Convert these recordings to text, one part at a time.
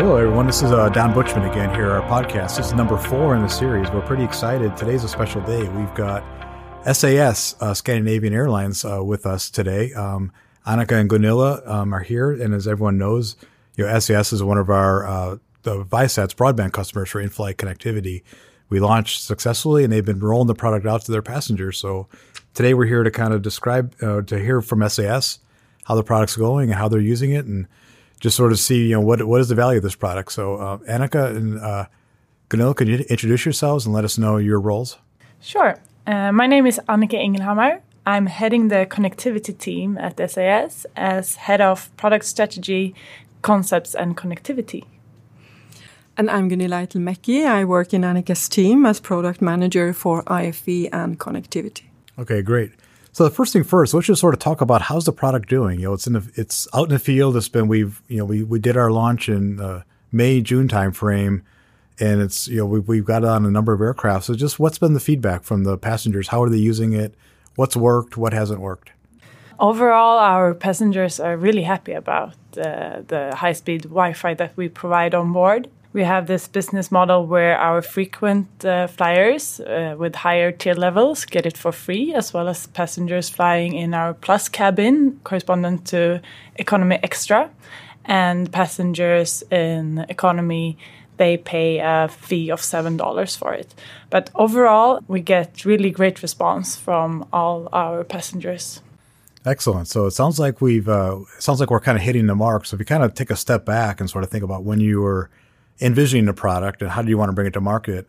Hello, everyone. This is uh, Don Buchman again here, our podcast. This is number four in the series. We're pretty excited. Today's a special day. We've got SAS, uh, Scandinavian Airlines, uh, with us today. Um, Annika and Gunilla um, are here, and as everyone knows, you know, SAS is one of our uh, the Viasat's broadband customers for in-flight connectivity. We launched successfully, and they've been rolling the product out to their passengers. So today we're here to kind of describe, uh, to hear from SAS how the product's going and how they're using it, and just sort of see, you know, what what is the value of this product. So, uh, Annika and uh, Gunilla, could you introduce yourselves and let us know your roles? Sure. Uh, my name is Annika Engelhammer. I'm heading the connectivity team at SAS as head of product strategy, concepts, and connectivity. And I'm Gunilla Eitelmäki. I work in Annika's team as product manager for IFE and connectivity. Okay, great. So the first thing first, let's just sort of talk about how's the product doing. You know, it's in the, it's out in the field. It's been we've you know we we did our launch in uh, May June timeframe, and it's you know we, we've got it on a number of aircraft. So just what's been the feedback from the passengers? How are they using it? What's worked? What hasn't worked? Overall, our passengers are really happy about uh, the high-speed Wi-Fi that we provide on board. We have this business model where our frequent uh, flyers uh, with higher tier levels get it for free, as well as passengers flying in our plus cabin, corresponding to economy extra, and passengers in economy they pay a fee of seven dollars for it. But overall, we get really great response from all our passengers. Excellent. So it sounds like we've uh, sounds like we're kind of hitting the mark. So if you kind of take a step back and sort of think about when you were envisioning the product and how do you want to bring it to market.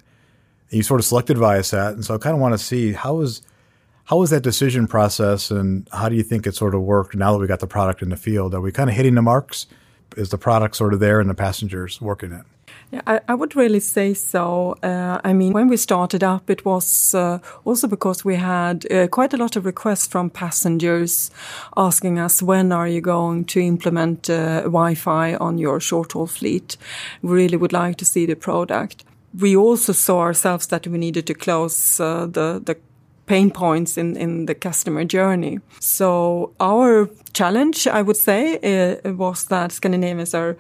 And you sort of selected Viasat, and so I kind of want to see how is how was that decision process, and how do you think it sort of worked now that we got the product in the field? Are we kind of hitting the marks? Is the product sort of there, and the passengers working it? Yeah, I, I, would really say so. Uh, I mean, when we started up, it was uh, also because we had uh, quite a lot of requests from passengers asking us, when are you going to implement uh, Wi-Fi on your short-haul fleet? We really would like to see the product. We also saw ourselves that we needed to close uh, the, the pain points in, in the customer journey. So our challenge, I would say, was that Scandinavians are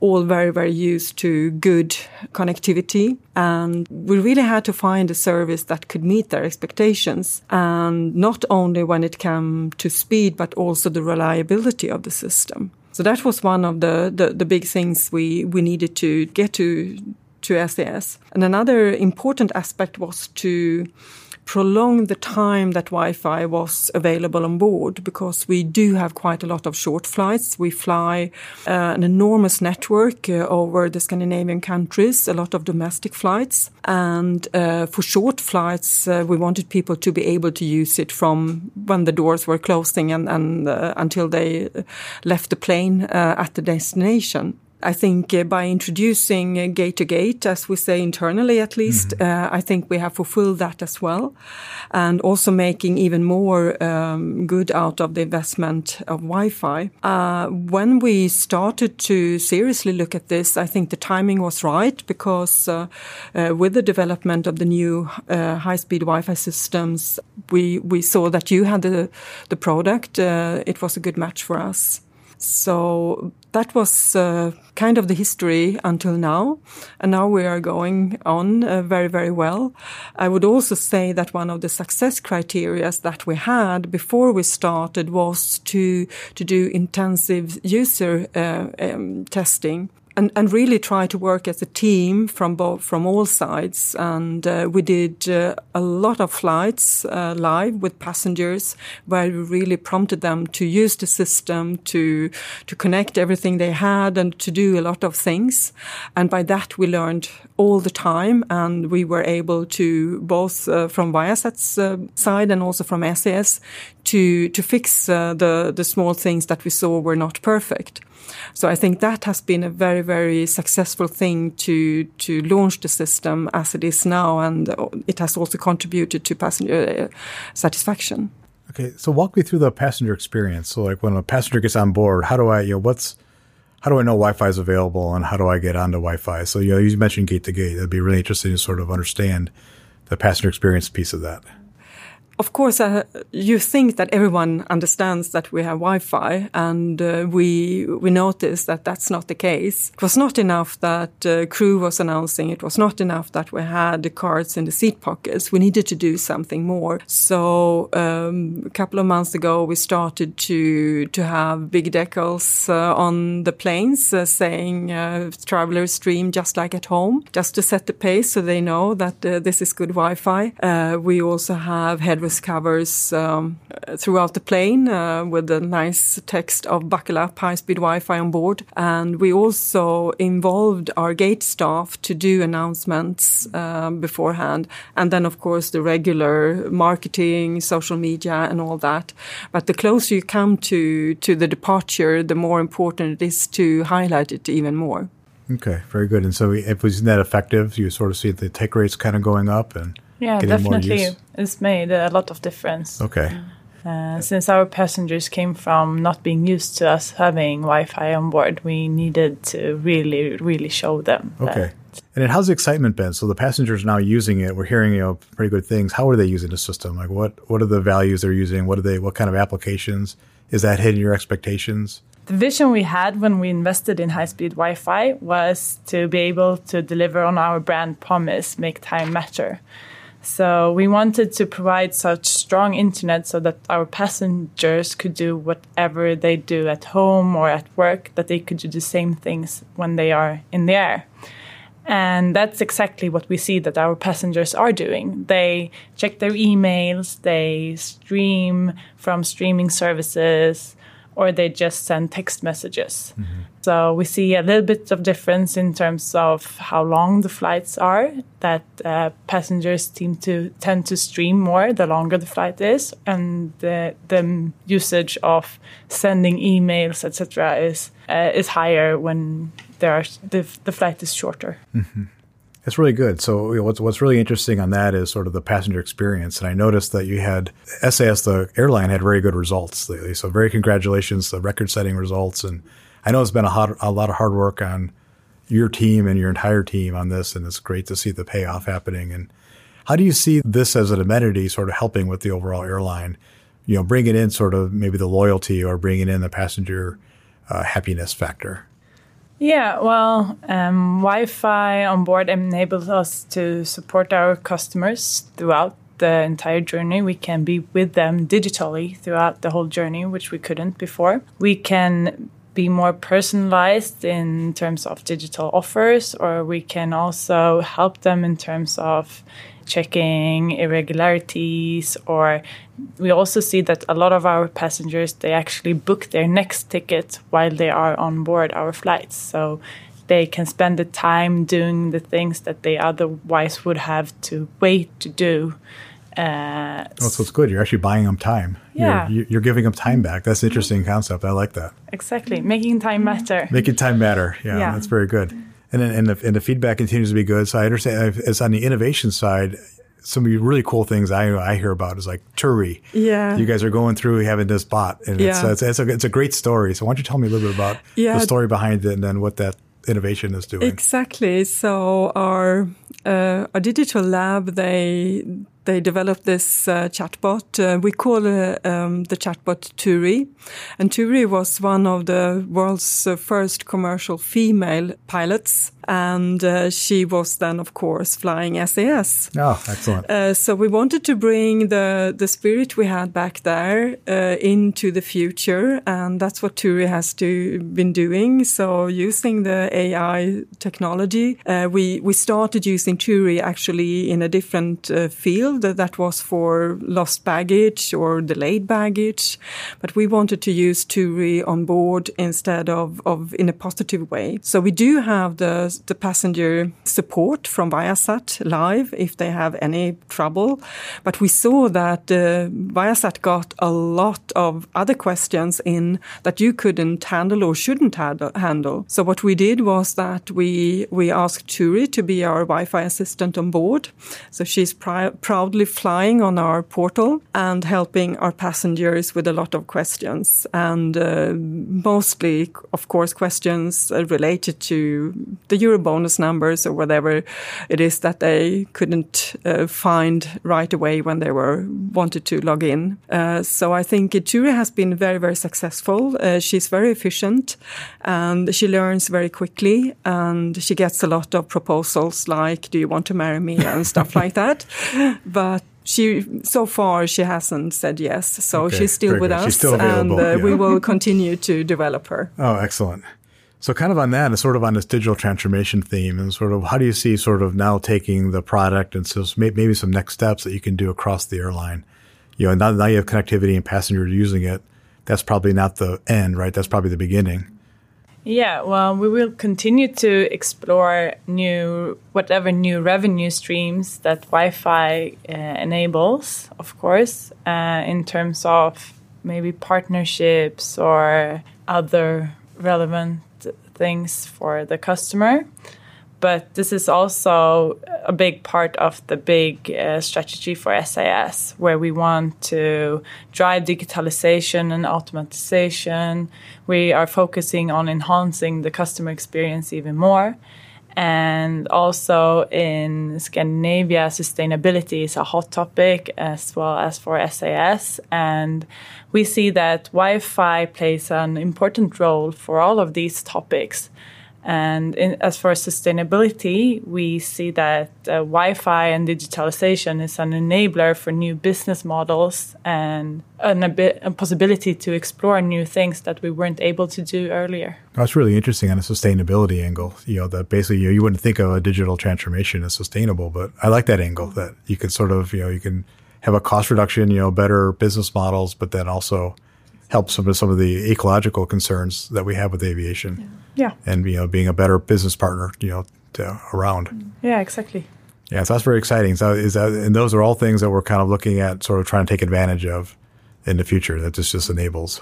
all very, very used to good connectivity. And we really had to find a service that could meet their expectations. And not only when it came to speed, but also the reliability of the system. So that was one of the, the, the big things we, we needed to get to, to SAS. And another important aspect was to prolong the time that Wi-Fi was available on board because we do have quite a lot of short flights. We fly uh, an enormous network uh, over the Scandinavian countries, a lot of domestic flights. And uh, for short flights, uh, we wanted people to be able to use it from when the doors were closing and, and uh, until they left the plane uh, at the destination. I think uh, by introducing uh, gate to gate, as we say internally at least, mm -hmm. uh, I think we have fulfilled that as well. And also making even more um, good out of the investment of Wi Fi. Uh, when we started to seriously look at this, I think the timing was right because uh, uh, with the development of the new high speed Wi Fi systems, we, we saw that you had the, the product. it was a good match for us. So that was uh, kind of the history until now. And now we are going on uh, very, very well. I would also say that one of the success criteria that we had before we started was to, to do intensive user uh, um, testing and, and really try to work as a team from both from all sides. And uh, we did uh, a lot of flights uh, live with passengers, where we really prompted them to use the system to to connect everything they had and to do a lot of things. And by that, we learned all the time, and we were able to both uh, from Viasat's uh, side and also from SAS to to fix uh, the the small things that we saw were not perfect. So I think that has been a very, very successful thing to to launch the system as it is now, and it has also contributed to passenger uh, satisfaction. Okay, so walk me through the passenger experience. So, like when a passenger gets on board, how do I, you know, what's how do I know Wi-Fi is available, and how do I get onto Wi-Fi? So, you know, you mentioned gate to gate. That'd be really interesting to sort of understand the passenger experience piece of that. Of course, uh, you think that everyone understands that we have Wi-Fi, and uh, we we noticed that that's not the case. It was not enough that uh, crew was announcing. It was not enough that we had the cards in the seat pockets. We needed to do something more. So um, a couple of months ago, we started to to have big decals uh, on the planes uh, saying uh, "Travelers stream just like at home," just to set the pace so they know that this is good Wi-Fi. we also have headrest covers um, throughout the plane with a nice text of "Buckle up, high-speed Wi-Fi on board," and we also involved our gate staff to do announcements um, beforehand, and then of course the regular marketing, social media, and all that. But the closer you come to to the departure, the more important it is to highlight it even more. Okay, very good. And so, if it was that effective, you sort of see the take rates kind of going up and yeah, definitely, it's made a lot of difference. Okay. Uh, since our passengers came from not being used to us having Wi-Fi on board, we needed to really, really show them. Okay. And then how's the excitement been? So the passengers now using it. We're hearing you know pretty good things. How are they using the system? Like what what are the values they're using? What are they? What kind of applications? Is that hitting your expectations? The vision we had when we invested in high speed Wi Fi was to be able to deliver on our brand promise, make time matter. So we wanted to provide such strong internet so that our passengers could do whatever they do at home or at work, that they could do the same things when they are in the air. And that's exactly what we see that our passengers are doing. They check their emails, they stream from streaming services, or they just send text messages. Mm-hmm. So we see a little bit of difference in terms of how long the flights are. That uh, passengers seem to tend to stream more the longer the flight is, and the, the usage of sending emails, etc., is uh, is higher when there are the, the flight is shorter. Mm-hmm. It's really good. So you know, what's what's really interesting on that is sort of the passenger experience. And I noticed that you had SAS, the airline, had very good results lately. So very congratulations, the record-setting results. And I know it's been a, hot, a lot of hard work on your team and your entire team on this, and it's great to see the payoff happening. And how do you see this as an amenity, sort of helping with the overall airline? You know, bringing in sort of maybe the loyalty or bringing in the passenger uh, happiness factor. Yeah, well, um, Wi Fi on board enables us to support our customers throughout the entire journey. We can be with them digitally throughout the whole journey, which we couldn't before. We can be more personalized in terms of digital offers, or we can also help them in terms of checking irregularities or we also see that a lot of our passengers they actually book their next ticket while they are on board our flights so they can spend the time doing the things that they otherwise would have to wait to do uh, oh, so it's good. You're actually buying them time. Yeah. You're, you're giving them time back. That's an interesting concept. I like that. Exactly. Making time matter. Making time matter. Yeah, yeah. that's very good and and the, and the feedback continues to be good. So I understand it's on the innovation side. Some of the really cool things I I hear about is like Turi. Yeah, you guys are going through having this bot, and yeah. it's, it's, it's, a, it's a great story. So why don't you tell me a little bit about yeah. the story behind it, and then what that innovation is doing? Exactly. So our uh, our digital lab they they developed this uh, chatbot. Uh, we call uh, um, the chatbot Turi. And Turi was one of the world's uh, first commercial female pilots. And uh, she was then, of course, flying SAS. Oh, excellent. Uh, so we wanted to bring the, the spirit we had back there into the future. And that's what Turi has to, been doing. So using the AI technology, we, we started using Turi actually in a different field field that was for lost baggage or delayed baggage. But we wanted to use Turi on board instead of, of in a positive way. So we do have the, the passenger support from Viasat live if they have any trouble. But we saw that uh, Viasat got a lot of other questions in that you couldn't handle or shouldn't handle. So what we did was that we, we asked Turi to be our Wi-Fi assistant on board. So she's proud proudly flying on our portal and helping our passengers with a lot of questions. And uh, mostly, of course, questions related to the Eurobonus numbers or whatever it is that they couldn't uh, find right away when they were wanted to log in. Uh, so I think Turi has been very, very successful. Uh, she's very efficient and she learns very quickly and she gets a lot of proposals like, do you want to marry me and stuff like that. But she so far she hasn't said yes, so Okay, she's still with. Us, still and uh, yeah. we will continue to develop her. Oh, excellent. So, kind of on that, and sort of on this digital transformation theme, and sort of how do you see sort of now taking the product and so maybe some next steps that you can do across the airline? You know, now, now you have connectivity and passengers using it. That's probably not the end, right? That's probably the beginning. Yeah, well, we will continue to explore new, whatever new revenue streams that Wi Fi uh, enables, of course, uh, in terms of maybe partnerships or other relevant things for the customer. But this is also a big part of the big uh, strategy for SAS, where we want to drive digitalization and automatization. We are focusing on enhancing the customer experience even more. And also in Scandinavia, sustainability is a hot topic as well as for SAS. And we see that Wi Fi plays an important role for all of these topics. And in, as for sustainability, we see that uh, Wi Fi and digitalization is an enabler for new business models and an, a, possibility to explore new things that we weren't able to do earlier. That's really interesting on a sustainability angle. You know, that basically you, you wouldn't think of a digital transformation as sustainable, but I like that angle that you can sort of, you know, you can have a cost reduction, you know, better business models, but then also help some of some of the ecological concerns that we have with aviation. Yeah. And you know, being a better business partner, you know, to, around. Mm. Yeah, exactly. Yeah, so that's very exciting. So is that, and those are all things that we're kind of looking at, sort of trying to take advantage of in the future. That this just enables.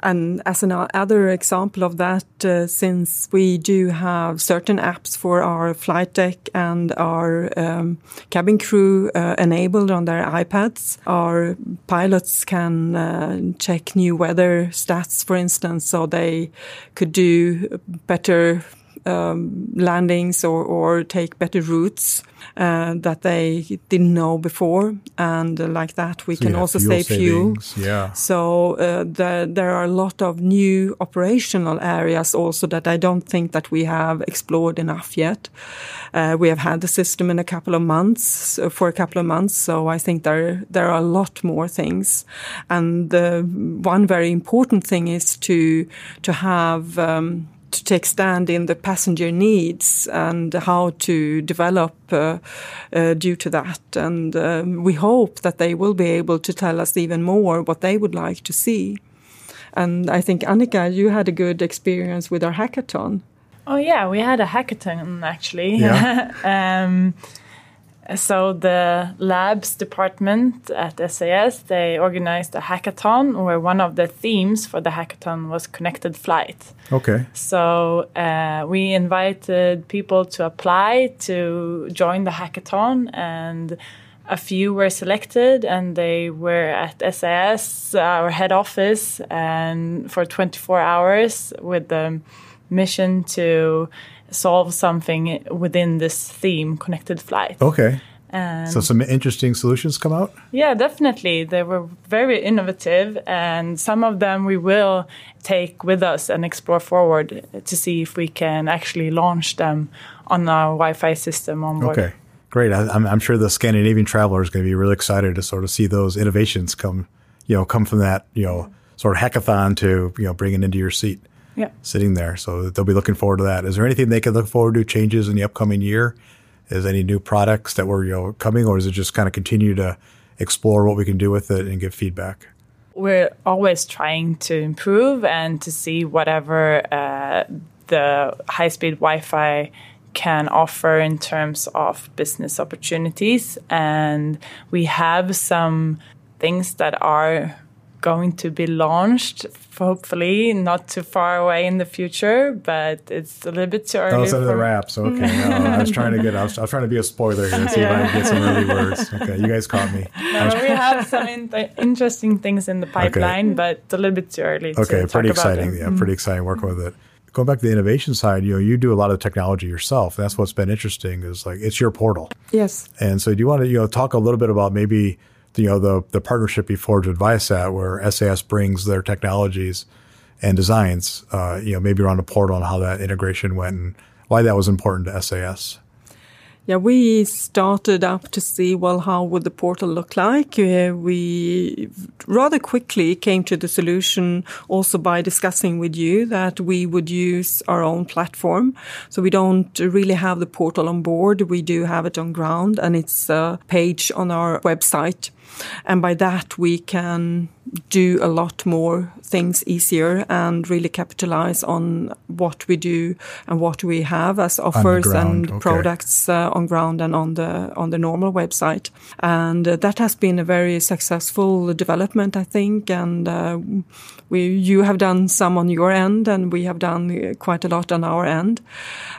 And as another example of that, uh, since we do have certain apps for our flight deck and our um, cabin crew uh, enabled on their iPads, our pilots can uh, check new weather stats, for instance, so they could do better um, landings or, or take better routes uh, that they didn't know before. And uh, like that, we So can also fuel save fuel. Yeah. So uh, the, there are a lot of new operational areas also that I don't think that we have explored enough yet. Uh, we have had the system in a couple of months for a couple of months, so I think there there are a lot more things. And uh, one very important thing is to to have. Um, to take stand in the passenger needs and how to develop uh, uh, due to that. And um, we hope that they will be able to tell us even more what they would like to see. And I think, Annika, you had a good experience with our hackathon. Oh yeah, we had a hackathon actually. Yeah. um, so the labs department at SAS they organized a hackathon where one of the themes for the hackathon was connected flight. Okay. So uh, we invited people to apply to join the hackathon, and a few were selected, and they were at SAS, our head office, and for 24 hours with the mission to solve something within this theme, connected flight. Okay. And So some interesting solutions come out. yeah, definitely. They were very innovative, and some of them we will take with us and explore forward to see if we can actually launch them on our Wi Fi system on board. Okay, great. I, I'm, I'm sure the Scandinavian traveler is going to be really excited to sort of see those innovations come, you know, come from that, you know, sort of hackathon to, you know, bringing into your seat, Yeah. sitting there. So they'll be looking forward to that. Is there anything they can look forward to changes in the upcoming year? Is any new products that were, you know, coming or is it just kind of continue to explore what we can do with it and give feedback? We're always trying to improve and to see whatever uh, the high speed Wi Fi can offer in terms of business opportunities. And we have some things that are going to be launched, hopefully not too far away in the future, but it's a little bit too early. It's under the wraps. Okay. No, I was trying to get, I was, I was trying to be a spoiler here and see if I can get some early words. Okay. You guys caught me. No, we have some in- interesting things in the pipeline, but a little bit too early. to Okay, talk pretty about exciting. Yeah, pretty exciting working with it. going back to the innovation side, you know, you do a lot of technology yourself. That's what's been interesting is like it's your portal. Yes. And so, do you want to you know talk a little bit about maybe you know the the partnership you forged with Viasat, where SAS brings their technologies and designs, uh, you know, maybe around the portal and how that integration went and why that was important to SAS. Yeah, we started up to see, well, how would the portal look like? Uh, we rather quickly came to the solution also by discussing with you that we would use our own platform. So we don't really have the portal on board. We do have it on ground and it's a page on our website. And by that, we can do a lot more things easier and really capitalize on what we do and what we have as offers and okay. products uh, on ground and on the on the normal website. And uh, that has been a very successful development, I think. And uh, we you have done some on your end, and we have done quite a lot on our end.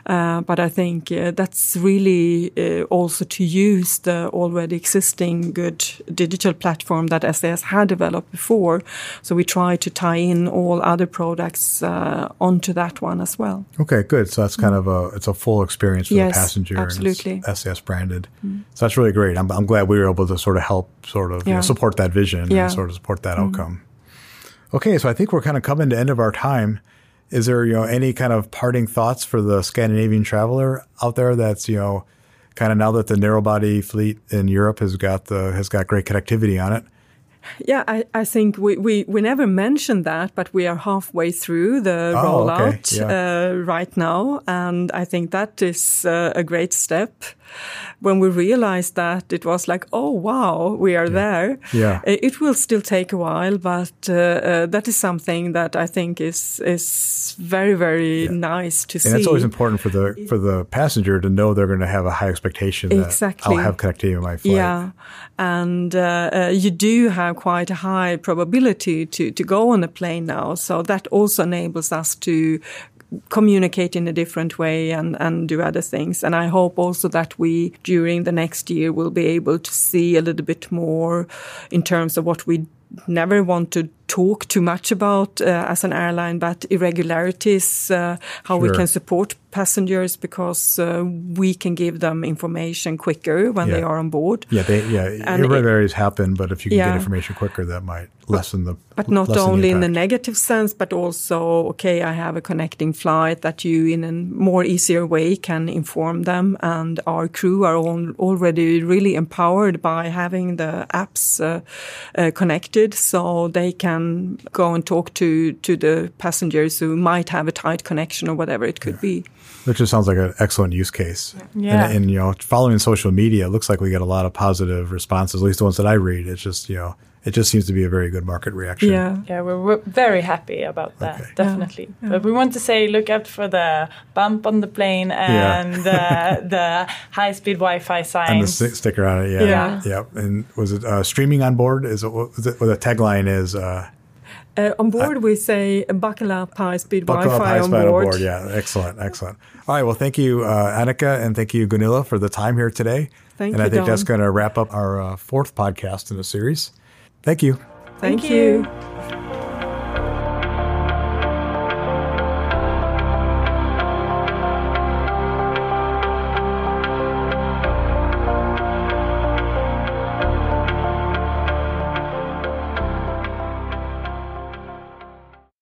Uh, but I think uh, that's really uh, also to use the already existing good digital platform that SAS had developed before. So we try to tie in all other products uh, onto that one as well. Okay, good. So that's kind of a it's a full experience for yes, the passenger. Absolutely. SAS branded. Mm. So that's really great. I'm, I'm glad we were able to sort of help sort of yeah. you know, support that vision yeah. and sort of support that mm. outcome. Okay, so I think we're kind of coming to end of our time. Is there you know any kind of parting thoughts for the Scandinavian traveler out there that's you know kind of now that the narrow body fleet in Europe has got the has got great connectivity on it. Yeah, I, I think we, we, we never mentioned that, but we are halfway through the oh, rollout okay. yeah. uh, right now. And I think that is uh, a great step when we realized that it was like, oh wow, we are yeah. there. Yeah. It will still take a while, but uh, uh, that is something that I think is is very very yeah. nice to and see. And it's always important for the for the passenger to know they're going to have a high expectation that exactly. I'll have connectivity in my flight. Yeah, and uh, uh, you do have quite a high probability to to go on a plane now, so that also enables us to communicate in a different way and, and do other things. And I hope also that we, during the next year, will be able to see a little bit more in terms of what we never want to talk too much about uh, as an airline, but irregularities, uh, how sure. we can support passengers because uh, we can give them information quicker when yeah. they are on board. Yeah, they, yeah, and irregularities it, happen, but if you can yeah. get information quicker, that might lessen the. But not only the in the negative sense, but also, okay, I have a connecting flight that you, in a more easier way, can inform them, and our crew are all, already really empowered by having the apps uh, uh, connected, so they can can go and talk to to the passengers who might have a tight connection or whatever it could yeah. be. Which just sounds like an excellent use case. Yeah. And, and, you know, following social media, it looks like we get a lot of positive responses. At least the ones that I read. It's just you know, it just seems to be a very good market reaction. Yeah, yeah, we're, we're very happy about that, okay. definitely. Yeah. But we want to say, look out for the bump on the plane and yeah. the, the high speed Wi-Fi signs and the st- sticker on it. Yeah, yeah. Yep. And was it uh, streaming on board? Is it what, it, what the tagline is? Uh, uh, on board, uh, we say buckle up high speed Wi Fi on, board. on board. Yeah, excellent, excellent. All right, well, thank you, uh, Annika, and thank you, Gunilla, for the time here today. Thank and you, I think Don. that's going to wrap up our uh, fourth podcast in the series. Thank you. Thank, thank you. you.